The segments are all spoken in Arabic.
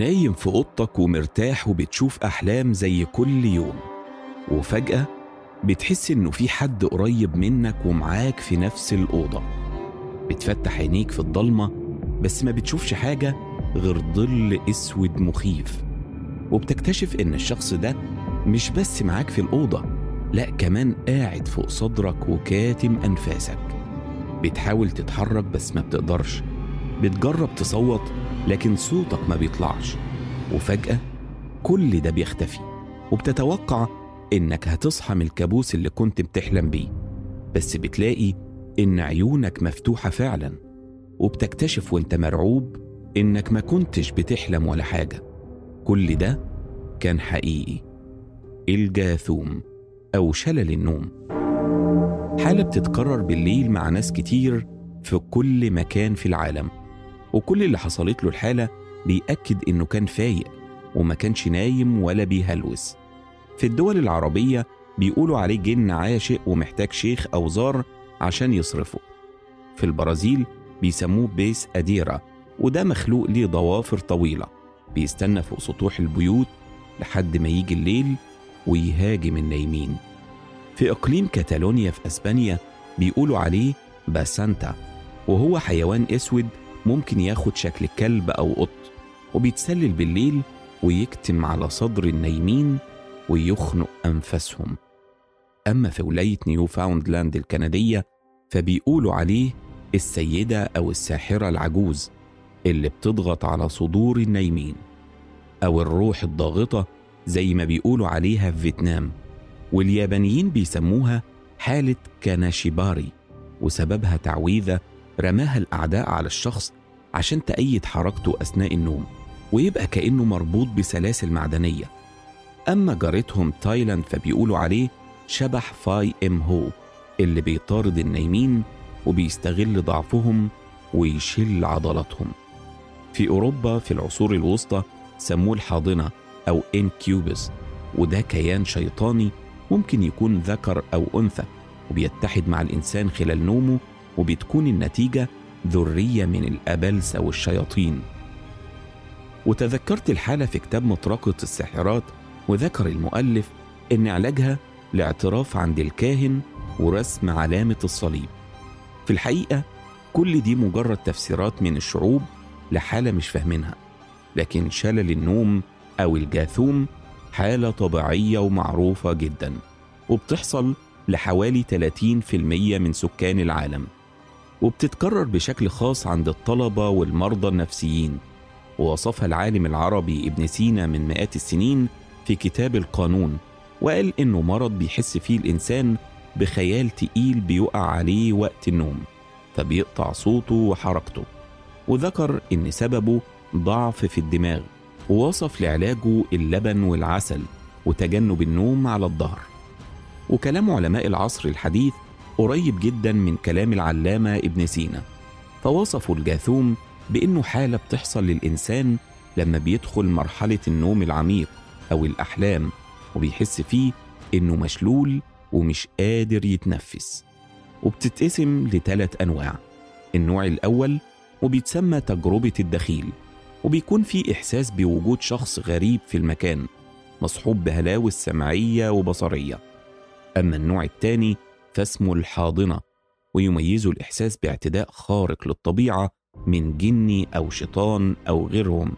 نايم في أوضتك ومرتاح وبتشوف أحلام زي كل يوم. وفجأة بتحس إنه في حد قريب منك ومعاك في نفس الأوضة. بتفتح عينيك في الضلمة بس ما بتشوفش حاجة غير ظل أسود مخيف. وبتكتشف إن الشخص ده مش بس معاك في الأوضة لأ كمان قاعد فوق صدرك وكاتم أنفاسك. بتحاول تتحرك بس ما بتقدرش. بتجرب تصوت لكن صوتك ما بيطلعش. وفجأة كل ده بيختفي وبتتوقع إنك هتصحى من الكابوس اللي كنت بتحلم بيه. بس بتلاقي إن عيونك مفتوحة فعلا وبتكتشف وإنت مرعوب إنك ما كنتش بتحلم ولا حاجة. كل ده كان حقيقي. الجاثوم أو شلل النوم. حالة بتتكرر بالليل مع ناس كتير في كل مكان في العالم. وكل اللي حصلت له الحالة بيأكد إنه كان فايق وما كانش نايم ولا بيهلوس. في الدول العربية بيقولوا عليه جن عاشق ومحتاج شيخ أو زار عشان يصرفه. في البرازيل بيسموه بيس أديرا وده مخلوق ليه ضوافر طويلة. بيستنى فوق سطوح البيوت لحد ما يجي الليل ويهاجم النايمين. في إقليم كاتالونيا في أسبانيا بيقولوا عليه باسانتا وهو حيوان أسود ممكن ياخد شكل كلب أو قط وبيتسلل بالليل ويكتم على صدر النايمين ويخنق أنفاسهم. أما في ولاية نيوفاوندلاند الكندية فبيقولوا عليه السيدة أو الساحرة العجوز اللي بتضغط على صدور النايمين أو الروح الضاغطة زي ما بيقولوا عليها في فيتنام. واليابانيين بيسموها حالة كاناشيباري وسببها تعويذة رماها الأعداء على الشخص عشان تقيد حركته أثناء النوم ويبقى كأنه مربوط بسلاسل معدنية. أما جارتهم تايلاند فبيقولوا عليه شبح فاي إم هو اللي بيطارد النايمين وبيستغل ضعفهم ويشل عضلاتهم. في أوروبا في العصور الوسطى سموه الحاضنة أو إنكيوبس وده كيان شيطاني ممكن يكون ذكر أو أنثى وبيتحد مع الإنسان خلال نومه وبتكون النتيجة ذرية من الأبلسة والشياطين. وتذكرت الحالة في كتاب مطرقة الساحرات وذكر المؤلف إن علاجها الاعتراف عند الكاهن ورسم علامة الصليب. في الحقيقة كل دي مجرد تفسيرات من الشعوب لحالة مش فاهمينها لكن شلل النوم أو الجاثوم حالة طبيعية ومعروفة جدا وبتحصل لحوالي 30% من سكان العالم. وبتتكرر بشكل خاص عند الطلبة والمرضى النفسيين. ووصفها العالم العربي ابن سينا من مئات السنين في كتاب القانون وقال إنه مرض بيحس فيه الإنسان بخيال تقيل بيقع عليه وقت النوم فبيقطع صوته وحركته. وذكر إن سببه ضعف في الدماغ ووصف لعلاجه اللبن والعسل وتجنب النوم على الظهر. وكلام علماء العصر الحديث قريب جدا من كلام العلامة ابن سينا فوصفوا الجاثوم بأنه حالة بتحصل للإنسان لما بيدخل مرحلة النوم العميق أو الأحلام وبيحس فيه إنه مشلول ومش قادر يتنفس. وبتتقسم لثلاث أنواع النوع الأول وبيتسمى تجربة الدخيل وبيكون فيه إحساس بوجود شخص غريب في المكان مصحوب بهلاوس سمعية وبصرية. أما النوع الثاني فاسمه الحاضنة ويميزه الإحساس باعتداء خارق للطبيعة من جني أو شيطان أو غيرهم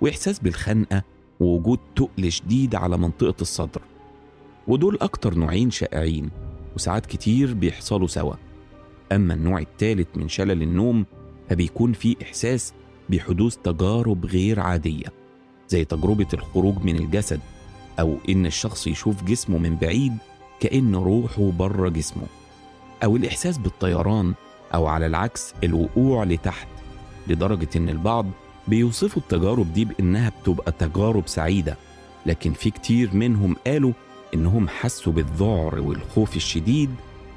وإحساس بالخنقة ووجود تقل شديد على منطقة الصدر. ودول أكتر نوعين شائعين وساعات كتير بيحصلوا سوا. أما النوع الثالث من شلل النوم فبيكون فيه إحساس بحدوث تجارب غير عادية زي تجربة الخروج من الجسد أو إن الشخص يشوف جسمه من بعيد كأن روحه بره جسمه أو الإحساس بالطيران أو على العكس الوقوع لتحت لدرجة إن البعض بيوصفوا التجارب دي بإنها بتبقى تجارب سعيدة لكن في كتير منهم قالوا إنهم حسوا بالذعر والخوف الشديد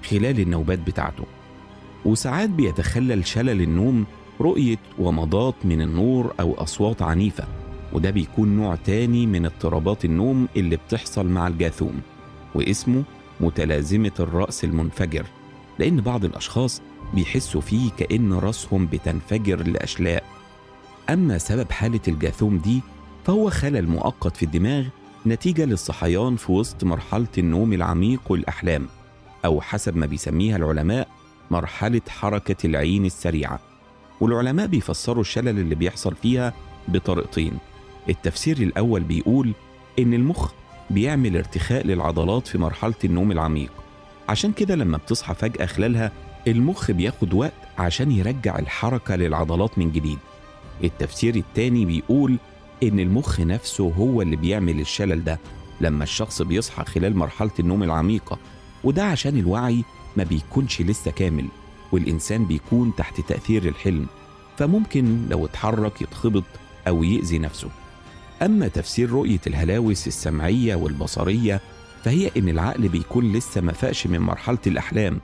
خلال النوبات بتاعته. وساعات بيتخلل شلل النوم رؤية ومضات من النور أو أصوات عنيفة وده بيكون نوع تاني من اضطرابات النوم اللي بتحصل مع الجاثوم. واسمه متلازمة الرأس المنفجر لأن بعض الأشخاص بيحسوا فيه كأن رأسهم بتنفجر لأشلاء. أما سبب حالة الجاثوم دي فهو خلل مؤقت في الدماغ نتيجة للصحيان في وسط مرحلة النوم العميق والأحلام أو حسب ما بيسميها العلماء مرحلة حركة العين السريعة. والعلماء بيفسروا الشلل اللي بيحصل فيها بطريقتين. التفسير الأول بيقول إن المخ بيعمل ارتخاء للعضلات في مرحلة النوم العميق. عشان كده لما بتصحى فجأة خلالها المخ بياخد وقت عشان يرجع الحركة للعضلات من جديد. التفسير التاني بيقول إن المخ نفسه هو اللي بيعمل الشلل ده لما الشخص بيصحى خلال مرحلة النوم العميقة وده عشان الوعي ما بيكونش لسه كامل والإنسان بيكون تحت تأثير الحلم فممكن لو اتحرك يتخبط أو يأذي نفسه. أما تفسير رؤية الهلاوس السمعية والبصرية فهي إن العقل بيكون لسه ما فاقش من مرحلة الأحلام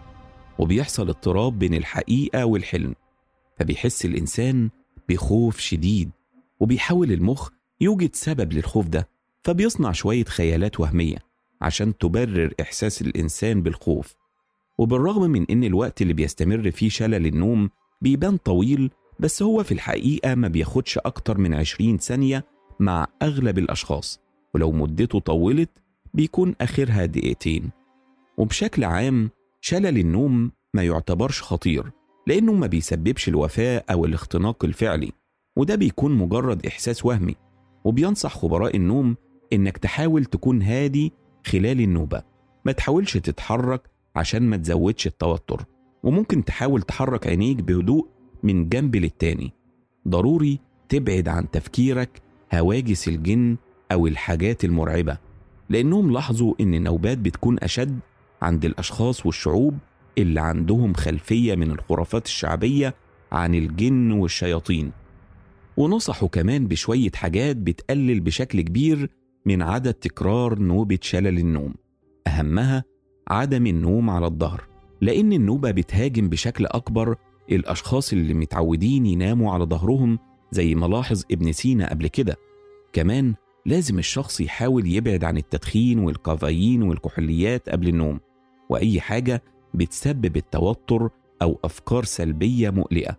وبيحصل اضطراب بين الحقيقة والحلم فبيحس الإنسان بخوف شديد وبيحاول المخ يوجد سبب للخوف ده فبيصنع شوية خيالات وهمية عشان تبرر إحساس الإنسان بالخوف. وبالرغم من إن الوقت اللي بيستمر فيه شلل النوم بيبان طويل بس هو في الحقيقة ما بياخدش أكتر من 20 ثانية مع أغلب الأشخاص ولو مدته طولت بيكون آخرها دقيقتين. وبشكل عام شلل النوم ما يعتبرش خطير لأنه ما بيسببش الوفاة أو الاختناق الفعلي وده بيكون مجرد إحساس وهمي. وبينصح خبراء النوم إنك تحاول تكون هادي خلال النوبة. ما تحاولش تتحرك عشان ما تزودش التوتر وممكن تحاول تحرك عينيك بهدوء من جنب للتاني. ضروري تبعد عن تفكيرك هواجس الجن أو الحاجات المرعبة لأنهم لاحظوا إن النوبات بتكون أشد عند الأشخاص والشعوب اللي عندهم خلفية من الخرافات الشعبية عن الجن والشياطين. ونصحوا كمان بشوية حاجات بتقلل بشكل كبير من عدد تكرار نوبة شلل النوم. أهمها عدم النوم على الظهر لأن النوبة بتهاجم بشكل أكبر الأشخاص اللي متعودين يناموا على ظهرهم زي ما لاحظ ابن سينا قبل كده. كمان لازم الشخص يحاول يبعد عن التدخين والكافيين والكحوليات قبل النوم وأي حاجة بتسبب التوتر أو أفكار سلبية مقلقة.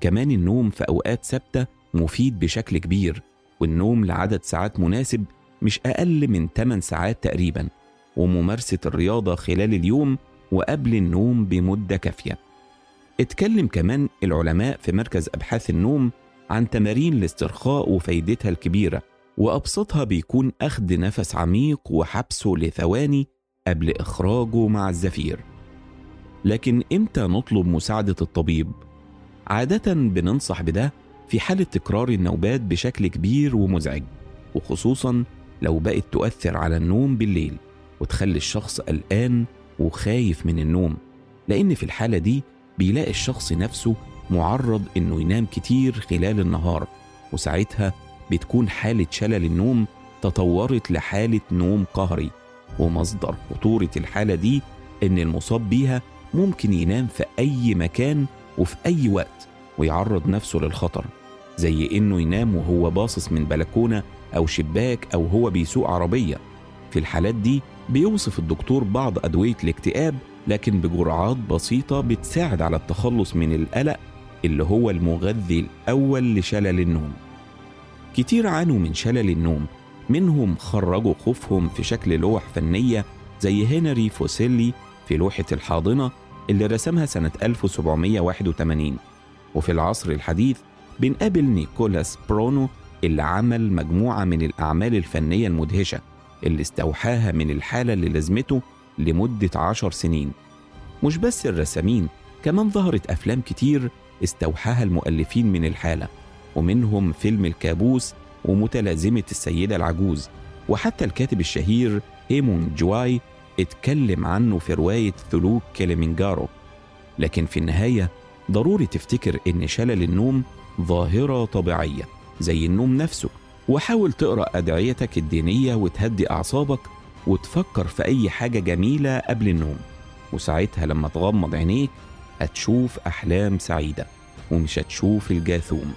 كمان النوم في أوقات ثابتة مفيد بشكل كبير والنوم لعدد ساعات مناسب مش أقل من 8 ساعات تقريبا وممارسة الرياضة خلال اليوم وقبل النوم بمدة كافية. اتكلم كمان العلماء في مركز أبحاث النوم عن تمارين الاسترخاء وفايدتها الكبيرة وأبسطها بيكون أخذ نفس عميق وحبسه لثواني قبل إخراجه مع الزفير لكن إمتى نطلب مساعدة الطبيب؟ عادة بننصح بده في حالة تكرار النوبات بشكل كبير ومزعج وخصوصا لو بقت تؤثر على النوم بالليل وتخلي الشخص قلقان وخايف من النوم لأن في الحالة دي بيلاقي الشخص نفسه معرض إنه ينام كتير خلال النهار وساعتها بتكون حالة شلل النوم تطورت لحالة نوم قهري ومصدر خطورة الحالة دي إن المصاب بيها ممكن ينام في أي مكان وفي أي وقت ويعرض نفسه للخطر زي إنه ينام وهو باصص من بلكونة أو شباك أو هو بيسوق عربية. في الحالات دي بيوصف الدكتور بعض أدوية الاكتئاب لكن بجرعات بسيطة بتساعد على التخلص من القلق اللي هو المغذي الأول لشلل النوم. كتير عانوا من شلل النوم منهم خرجوا خوفهم في شكل لوح فنية زي هنري فوسيلي في لوحة الحاضنة اللي رسمها سنة 1781 وفي العصر الحديث بنقابل نيكولاس برونو اللي عمل مجموعة من الأعمال الفنية المدهشة اللي استوحاها من الحالة اللي لازمته لمدة عشر سنين. مش بس الرسامين كمان ظهرت أفلام كتير استوحاها المؤلفين من الحالة ومنهم فيلم الكابوس ومتلازمة السيدة العجوز وحتى الكاتب الشهير هيمون جواي اتكلم عنه في رواية ثلوج كليمنجارو. لكن في النهاية ضروري تفتكر إن شلل النوم ظاهرة طبيعية زي النوم نفسه. وحاول تقرأ أدعيتك الدينية وتهدي أعصابك وتفكر في أي حاجة جميلة قبل النوم. وساعتها لما تغمض عينيك هتشوف أحلام سعيدة ومش هتشوف الجاثوم.